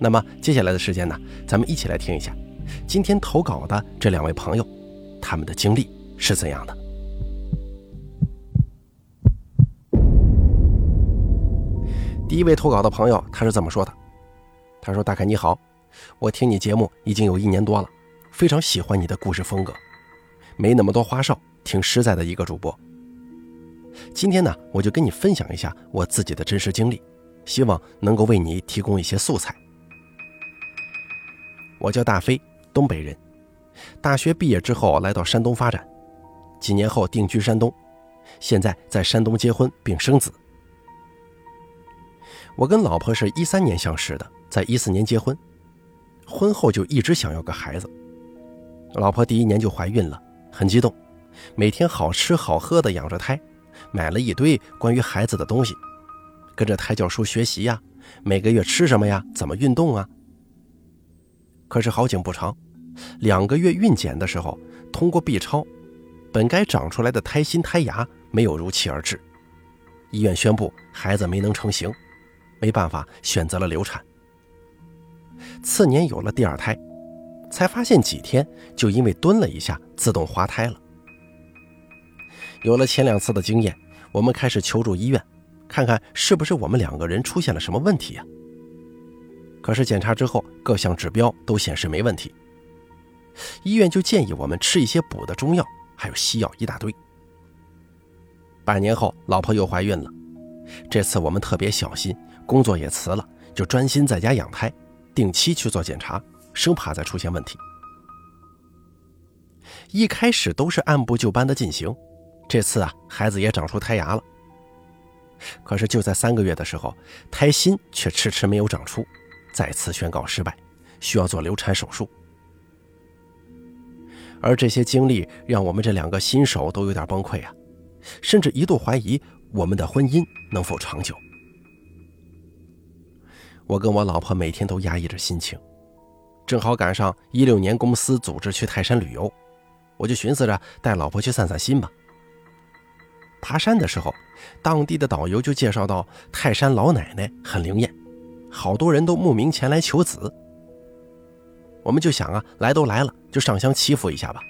那么接下来的时间呢，咱们一起来听一下今天投稿的这两位朋友，他们的经历是怎样的。第一位投稿的朋友，他是这么说的：“他说，大凯你好，我听你节目已经有一年多了，非常喜欢你的故事风格，没那么多花哨，挺实在的一个主播。今天呢，我就跟你分享一下我自己的真实经历，希望能够为你提供一些素材。我叫大飞，东北人，大学毕业之后来到山东发展，几年后定居山东，现在在山东结婚并生子。”我跟老婆是一三年相识的，在一四年结婚，婚后就一直想要个孩子。老婆第一年就怀孕了，很激动，每天好吃好喝的养着胎，买了一堆关于孩子的东西，跟着胎教书学习呀，每个月吃什么呀，怎么运动啊。可是好景不长，两个月孕检的时候，通过 B 超，本该长出来的胎心胎芽没有如期而至，医院宣布孩子没能成型。没办法，选择了流产。次年有了第二胎，才发现几天就因为蹲了一下自动滑胎了。有了前两次的经验，我们开始求助医院，看看是不是我们两个人出现了什么问题呀？可是检查之后，各项指标都显示没问题。医院就建议我们吃一些补的中药，还有西药一大堆。半年后，老婆又怀孕了，这次我们特别小心。工作也辞了，就专心在家养胎，定期去做检查，生怕再出现问题。一开始都是按部就班的进行，这次啊，孩子也长出胎芽了。可是就在三个月的时候，胎心却迟迟没有长出，再次宣告失败，需要做流产手术。而这些经历让我们这两个新手都有点崩溃啊，甚至一度怀疑我们的婚姻能否长久。我跟我老婆每天都压抑着心情，正好赶上一六年公司组织去泰山旅游，我就寻思着带老婆去散散心吧。爬山的时候，当地的导游就介绍到泰山老奶奶很灵验，好多人都慕名前来求子。我们就想啊，来都来了，就上香祈福一下吧。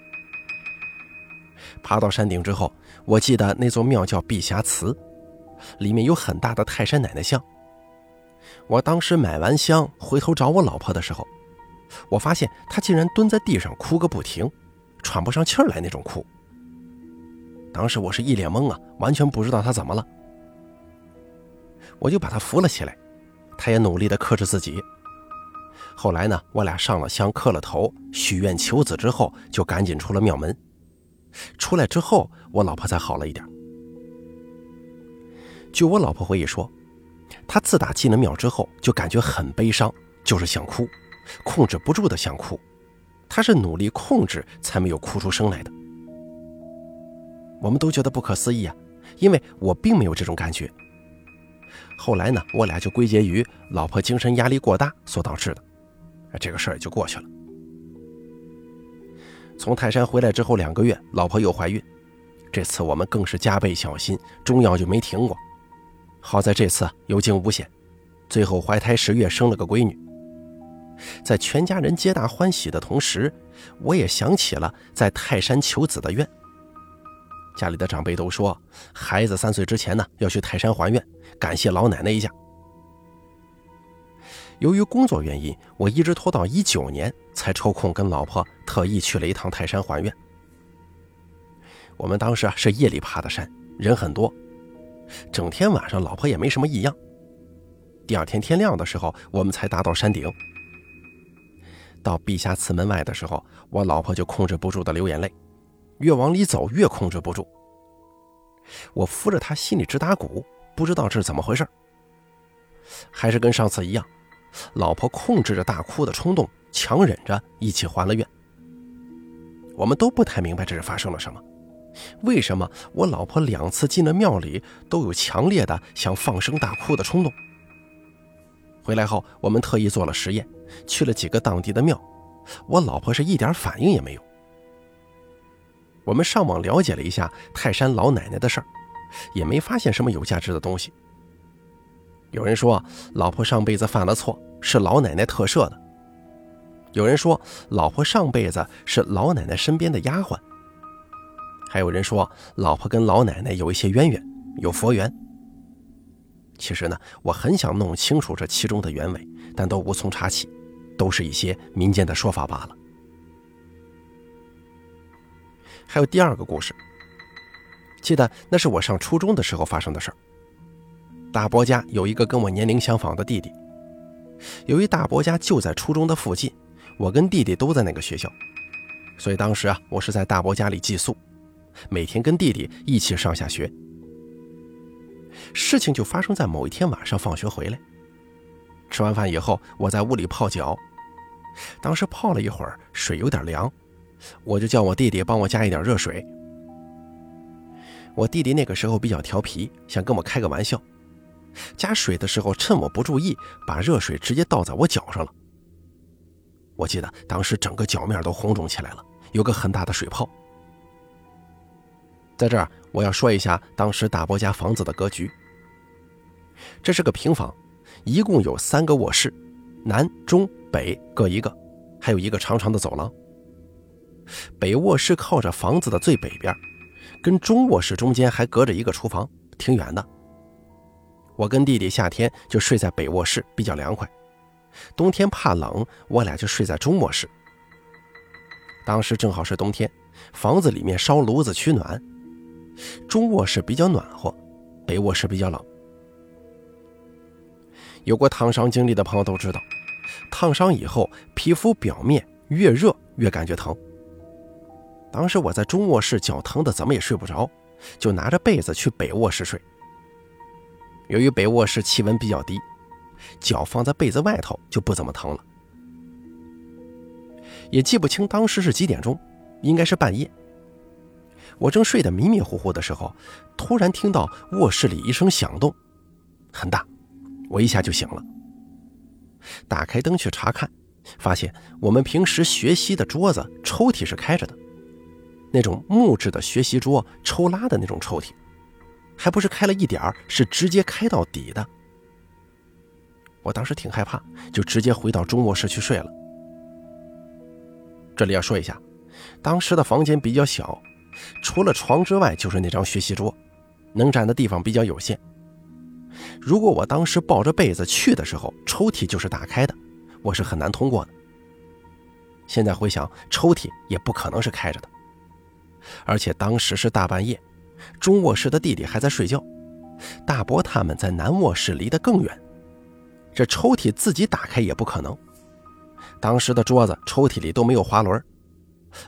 爬到山顶之后，我记得那座庙叫碧霞祠，里面有很大的泰山奶奶像。我当时买完香回头找我老婆的时候，我发现她竟然蹲在地上哭个不停，喘不上气来那种哭。当时我是一脸懵啊，完全不知道她怎么了。我就把她扶了起来，他也努力地克制自己。后来呢，我俩上了香，磕了头，许愿求子之后，就赶紧出了庙门。出来之后，我老婆才好了一点。据我老婆回忆说。她自打进了庙之后，就感觉很悲伤，就是想哭，控制不住的想哭。她是努力控制，才没有哭出声来的。我们都觉得不可思议啊，因为我并没有这种感觉。后来呢，我俩就归结于老婆精神压力过大所导致的，这个事儿也就过去了。从泰山回来之后两个月，老婆又怀孕，这次我们更是加倍小心，中药就没停过。好在这次有惊无险，最后怀胎十月生了个闺女。在全家人皆大欢喜的同时，我也想起了在泰山求子的愿。家里的长辈都说，孩子三岁之前呢要去泰山还愿，感谢老奶奶一下。由于工作原因，我一直拖到一九年才抽空跟老婆特意去了一趟泰山还愿。我们当时啊是夜里爬的山，人很多。整天晚上，老婆也没什么异样。第二天天亮的时候，我们才达到山顶。到碧霞祠门外的时候，我老婆就控制不住的流眼泪，越往里走越控制不住。我扶着她，心里直打鼓，不知道这是怎么回事。还是跟上次一样，老婆控制着大哭的冲动，强忍着一起还了愿。我们都不太明白这是发生了什么，为什么我老婆两次进了庙里都有强烈的想放声大哭的冲动？回来后，我们特意做了实验，去了几个当地的庙，我老婆是一点反应也没有。我们上网了解了一下泰山老奶奶的事儿，也没发现什么有价值的东西。有人说老婆上辈子犯了错，是老奶奶特赦的；有人说老婆上辈子是老奶奶身边的丫鬟；还有人说老婆跟老奶奶有一些渊源，有佛缘。其实呢，我很想弄清楚这其中的原委，但都无从查起，都是一些民间的说法罢了。还有第二个故事，记得那是我上初中的时候发生的事儿。大伯家有一个跟我年龄相仿的弟弟，由于大伯家就在初中的附近，我跟弟弟都在那个学校，所以当时啊，我是在大伯家里寄宿，每天跟弟弟一起上下学。事情就发生在某一天晚上放学回来，吃完饭以后，我在屋里泡脚，当时泡了一会儿，水有点凉。我就叫我弟弟帮我加一点热水。我弟弟那个时候比较调皮，想跟我开个玩笑，加水的时候趁我不注意，把热水直接倒在我脚上了。我记得当时整个脚面都红肿起来了，有个很大的水泡。在这儿我要说一下当时大伯家房子的格局。这是个平房，一共有三个卧室，南、中、北各一个，还有一个长长的走廊。北卧室靠着房子的最北边，跟中卧室中间还隔着一个厨房，挺远的。我跟弟弟夏天就睡在北卧室，比较凉快；冬天怕冷，我俩就睡在中卧室。当时正好是冬天，房子里面烧炉子取暖，中卧室比较暖和，北卧室比较冷。有过烫伤经历的朋友都知道，烫伤以后皮肤表面越热越感觉疼。当时我在中卧室，脚疼的怎么也睡不着，就拿着被子去北卧室睡。由于北卧室气温比较低，脚放在被子外头就不怎么疼了。也记不清当时是几点钟，应该是半夜。我正睡得迷迷糊糊的时候，突然听到卧室里一声响动，很大，我一下就醒了。打开灯去查看，发现我们平时学习的桌子抽屉是开着的。那种木质的学习桌抽拉的那种抽屉，还不是开了一点儿，是直接开到底的。我当时挺害怕，就直接回到中卧室去睡了。这里要说一下，当时的房间比较小，除了床之外就是那张学习桌，能占的地方比较有限。如果我当时抱着被子去的时候，抽屉就是打开的，我是很难通过的。现在回想，抽屉也不可能是开着的。而且当时是大半夜，中卧室的弟弟还在睡觉，大伯他们在南卧室离得更远，这抽屉自己打开也不可能。当时的桌子、抽屉里都没有滑轮，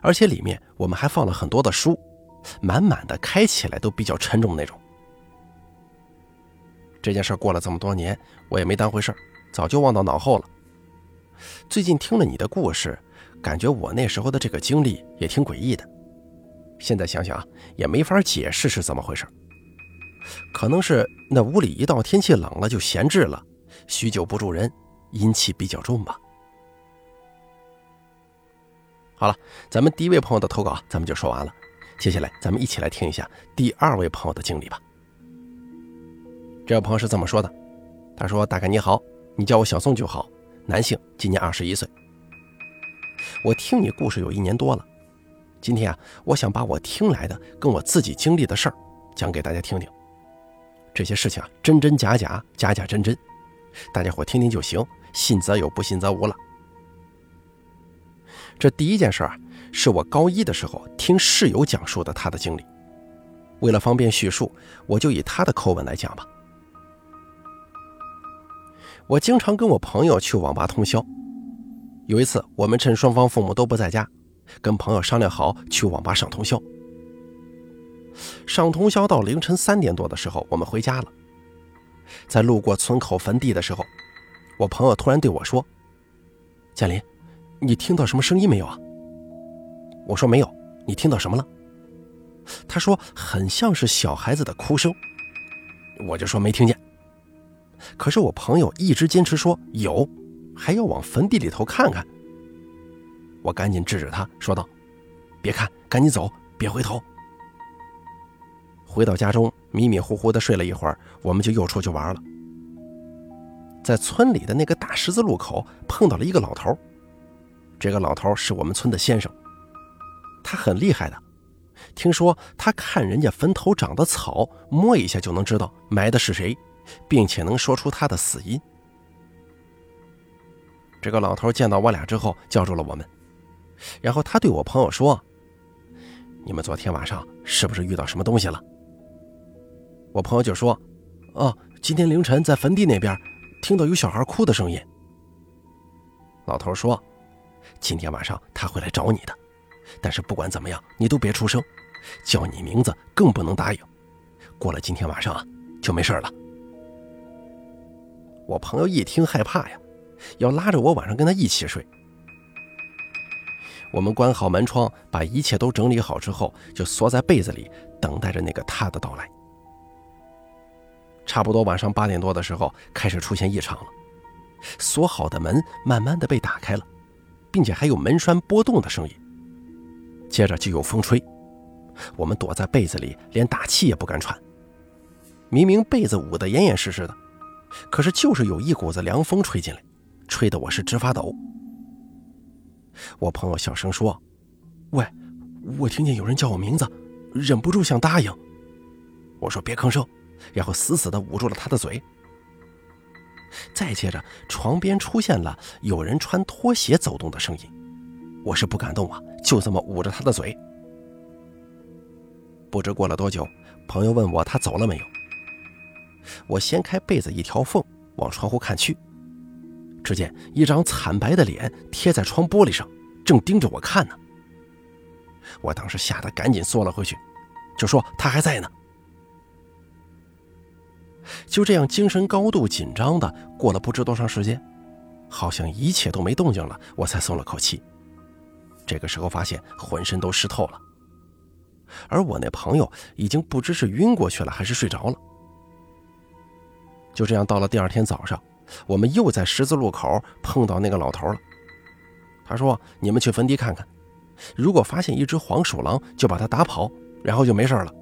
而且里面我们还放了很多的书，满满的，开起来都比较沉重那种。这件事过了这么多年，我也没当回事早就忘到脑后了。最近听了你的故事，感觉我那时候的这个经历也挺诡异的。现在想想啊，也没法解释是怎么回事。可能是那屋里一到天气冷了就闲置了，许久不住人，阴气比较重吧。好了，咱们第一位朋友的投稿咱们就说完了，接下来咱们一起来听一下第二位朋友的经历吧。这位朋友是这么说的，他说：“大概你好，你叫我小宋就好，男性，今年二十一岁。我听你故事有一年多了。”今天啊，我想把我听来的跟我自己经历的事儿讲给大家听听。这些事情啊，真真假假，假假真真，大家伙听听就行，信则有，不信则无了。这第一件事啊，是我高一的时候听室友讲述的他的经历。为了方便叙述，我就以他的口吻来讲吧。我经常跟我朋友去网吧通宵，有一次我们趁双方父母都不在家。跟朋友商量好去网吧上通宵，上通宵到凌晨三点多的时候，我们回家了。在路过村口坟地的时候，我朋友突然对我说：“建林，你听到什么声音没有啊？”我说：“没有。”你听到什么了？他说：“很像是小孩子的哭声。”我就说没听见。可是我朋友一直坚持说有，还要往坟地里头看看。我赶紧制止他，说道：“别看，赶紧走，别回头。”回到家中，迷迷糊糊的睡了一会儿，我们就又出去玩了。在村里的那个大十字路口碰到了一个老头，这个老头是我们村的先生。他很厉害的，听说他看人家坟头长的草，摸一下就能知道埋的是谁，并且能说出他的死因。这个老头见到我俩之后，叫住了我们，然后他对我朋友说：“你们昨天晚上是不是遇到什么东西了？”我朋友就说：“哦，今天凌晨在坟地那边听到有小孩哭的声音。”老头说：“今天晚上他会来找你的。”但是不管怎么样，你都别出声，叫你名字更不能答应。过了今天晚上啊，就没事了。我朋友一听害怕呀，要拉着我晚上跟他一起睡。我们关好门窗，把一切都整理好之后，就缩在被子里，等待着那个他的到来。差不多晚上八点多的时候，开始出现异常了，锁好的门慢慢的被打开了，并且还有门栓波动的声音。接着就有风吹，我们躲在被子里，连大气也不敢喘。明明被子捂得严严实实的，可是就是有一股子凉风吹进来，吹得我是直发抖。我朋友小声说：“喂，我听见有人叫我名字，忍不住想答应。”我说：“别吭声。”然后死死地捂住了他的嘴。再接着，床边出现了有人穿拖鞋走动的声音。我是不敢动啊，就这么捂着他的嘴。不知过了多久，朋友问我他走了没有。我掀开被子一条缝，往窗户看去，只见一张惨白的脸贴在窗玻璃上，正盯着我看呢。我当时吓得赶紧缩了回去，就说他还在呢。就这样，精神高度紧张的过了不知多长时间，好像一切都没动静了，我才松了口气。这个时候发现浑身都湿透了，而我那朋友已经不知是晕过去了还是睡着了。就这样，到了第二天早上，我们又在十字路口碰到那个老头了。他说：“你们去坟地看看，如果发现一只黄鼠狼，就把它打跑，然后就没事了。”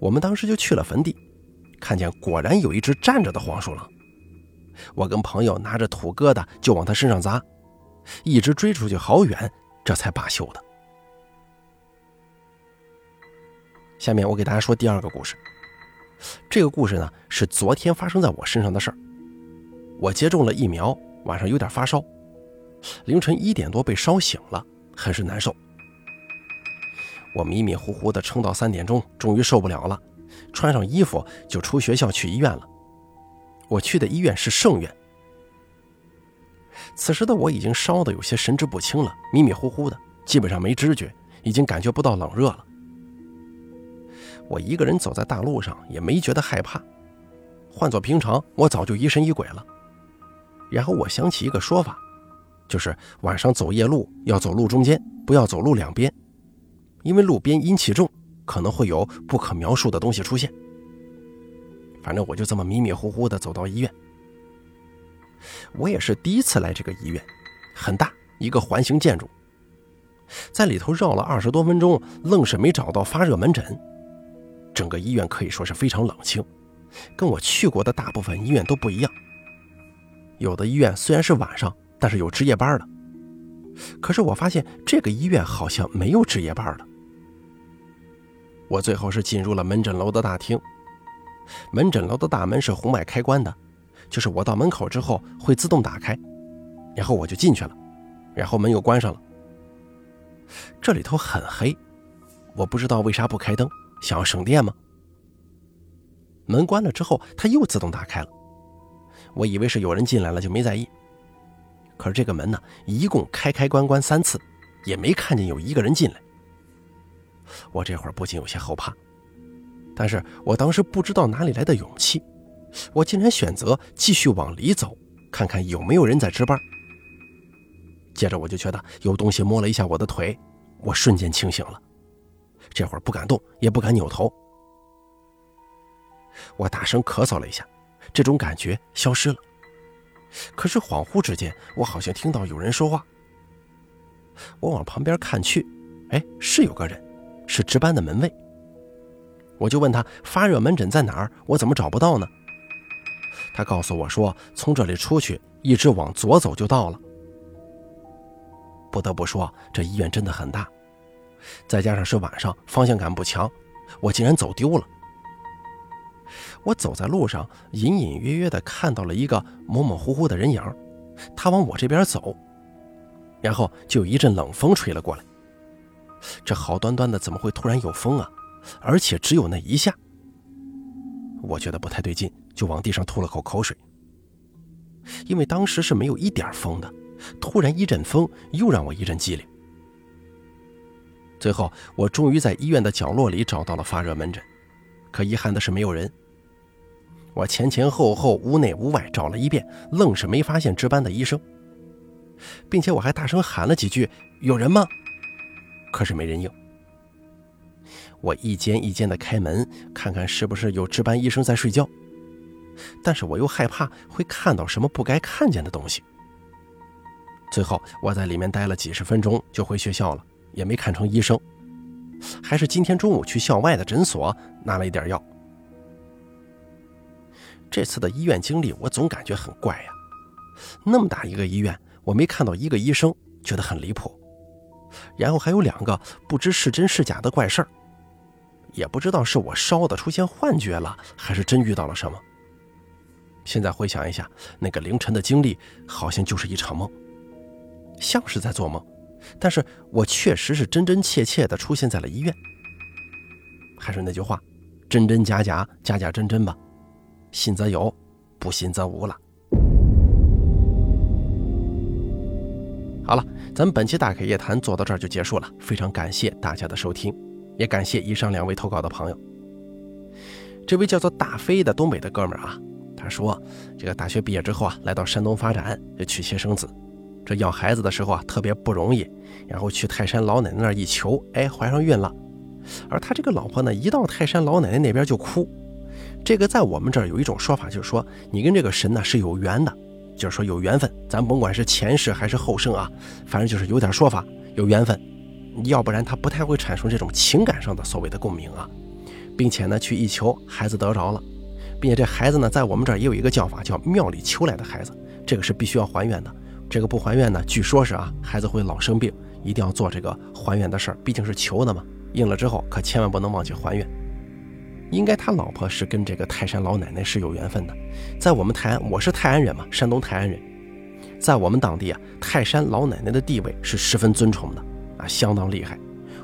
我们当时就去了坟地，看见果然有一只站着的黄鼠狼。我跟朋友拿着土疙瘩就往他身上砸。一直追出去好远，这才罢休的。下面我给大家说第二个故事。这个故事呢是昨天发生在我身上的事儿。我接种了疫苗，晚上有点发烧，凌晨一点多被烧醒了，很是难受。我迷迷糊糊的撑到三点钟，终于受不了了，穿上衣服就出学校去医院了。我去的医院是圣院。此时的我已经烧得有些神志不清了，迷迷糊糊的，基本上没知觉，已经感觉不到冷热了。我一个人走在大路上，也没觉得害怕。换做平常，我早就疑神疑鬼了。然后我想起一个说法，就是晚上走夜路要走路中间，不要走路两边，因为路边阴气重，可能会有不可描述的东西出现。反正我就这么迷迷糊糊的走到医院。我也是第一次来这个医院，很大一个环形建筑，在里头绕了二十多分钟，愣是没找到发热门诊。整个医院可以说是非常冷清，跟我去过的大部分医院都不一样。有的医院虽然是晚上，但是有值夜班的，可是我发现这个医院好像没有值夜班的。我最后是进入了门诊楼的大厅，门诊楼的大门是红外开关的。就是我到门口之后会自动打开，然后我就进去了，然后门又关上了。这里头很黑，我不知道为啥不开灯，想要省电吗？门关了之后，它又自动打开了，我以为是有人进来了，就没在意。可是这个门呢，一共开开关关三次，也没看见有一个人进来。我这会儿不禁有些后怕，但是我当时不知道哪里来的勇气。我竟然选择继续往里走，看看有没有人在值班。接着我就觉得有东西摸了一下我的腿，我瞬间清醒了。这会儿不敢动，也不敢扭头。我大声咳嗽了一下，这种感觉消失了。可是恍惚之间，我好像听到有人说话。我往旁边看去，哎，是有个人，是值班的门卫。我就问他发热门诊在哪儿，我怎么找不到呢？他告诉我说，从这里出去，一直往左走就到了。不得不说，这医院真的很大，再加上是晚上，方向感不强，我竟然走丢了。我走在路上，隐隐约约地看到了一个模模糊糊的人影，他往我这边走，然后就有一阵冷风吹了过来。这好端端的怎么会突然有风啊？而且只有那一下。我觉得不太对劲，就往地上吐了口口水。因为当时是没有一点风的，突然一阵风又让我一阵机灵。最后，我终于在医院的角落里找到了发热门诊，可遗憾的是没有人。我前前后后、屋内屋外找了一遍，愣是没发现值班的医生，并且我还大声喊了几句：“有人吗？”可是没人应。我一间一间的开门，看看是不是有值班医生在睡觉，但是我又害怕会看到什么不该看见的东西。最后我在里面待了几十分钟，就回学校了，也没看成医生，还是今天中午去校外的诊所拿了一点药。这次的医院经历，我总感觉很怪呀。那么大一个医院，我没看到一个医生，觉得很离谱。然后还有两个不知是真是假的怪事儿，也不知道是我烧的出现幻觉了，还是真遇到了什么。现在回想一下，那个凌晨的经历，好像就是一场梦，像是在做梦，但是我确实是真真切切的出现在了医院。还是那句话，真真假假，假假真真吧。信则有，不信则无了。好了，咱们本期大 K 夜谈做到这儿就结束了，非常感谢大家的收听，也感谢以上两位投稿的朋友。这位叫做大飞的东北的哥们儿啊，他说这个大学毕业之后啊，来到山东发展，就娶妻生子。这要孩子的时候啊，特别不容易，然后去泰山老奶奶那儿一求，哎，怀上孕了。而他这个老婆呢，一到泰山老奶奶那边就哭。这个在我们这儿有一种说法，就是说你跟这个神呢是有缘的，就是说有缘分。咱甭管是前世还是后生啊，反正就是有点说法，有缘分，要不然他不太会产生这种情感上的所谓的共鸣啊。并且呢，去一求孩子得着了，并且这孩子呢，在我们这儿也有一个叫法，叫庙里求来的孩子，这个是必须要还愿的。这个不还愿呢，据说是啊，孩子会老生病，一定要做这个还愿的事儿，毕竟是求的嘛。应了之后，可千万不能忘记还愿。应该他老婆是跟这个泰山老奶奶是有缘分的，在我们泰安，我是泰安人嘛，山东泰安人，在我们当地啊，泰山老奶奶的地位是十分尊崇的啊，相当厉害。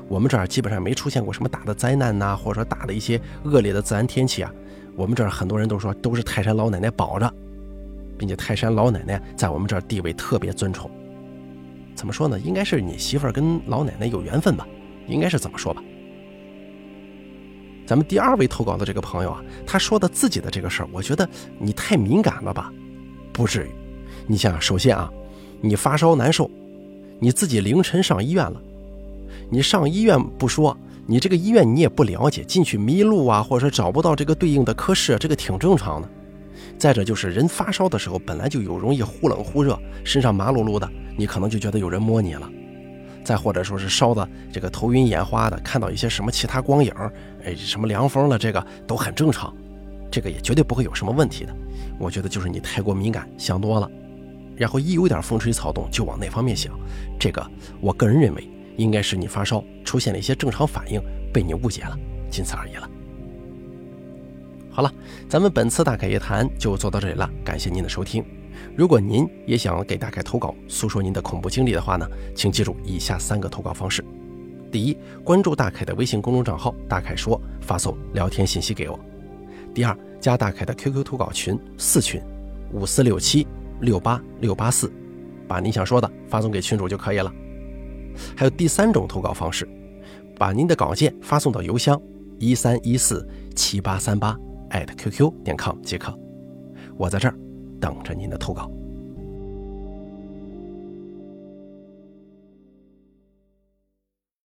我们这儿基本上没出现过什么大的灾难呐，或者说大的一些恶劣的自然天气啊，我们这儿很多人都说都是泰山老奶奶保着，并且泰山老奶奶在我们这儿地位特别尊崇。怎么说呢？应该是你媳妇儿跟老奶奶有缘分吧，应该是怎么说吧。咱们第二位投稿的这个朋友啊，他说的自己的这个事儿，我觉得你太敏感了吧？不至于。你想，首先啊，你发烧难受，你自己凌晨上医院了，你上医院不说，你这个医院你也不了解，进去迷路啊，或者说找不到这个对应的科室，这个挺正常的。再者就是人发烧的时候本来就有容易忽冷忽热，身上麻噜噜的，你可能就觉得有人摸你了。再或者说是烧的这个头晕眼花的，看到一些什么其他光影，哎，什么凉风了，这个都很正常，这个也绝对不会有什么问题的。我觉得就是你太过敏感，想多了，然后一有点风吹草动就往那方面想，这个我个人认为应该是你发烧出现了一些正常反应，被你误解了，仅此而已了。好了，咱们本次大凯夜谈就做到这里了，感谢您的收听。如果您也想给大凯投稿，诉说您的恐怖经历的话呢，请记住以下三个投稿方式：第一，关注大凯的微信公众账号“大凯说”，发送聊天信息给我；第二，加大凯的 QQ 投稿群四群五四六七六八六八四，把你想说的发送给群主就可以了。还有第三种投稿方式，把您的稿件发送到邮箱一三一四七八三八艾特 QQ 点 com 即可。我在这儿等着您的投稿。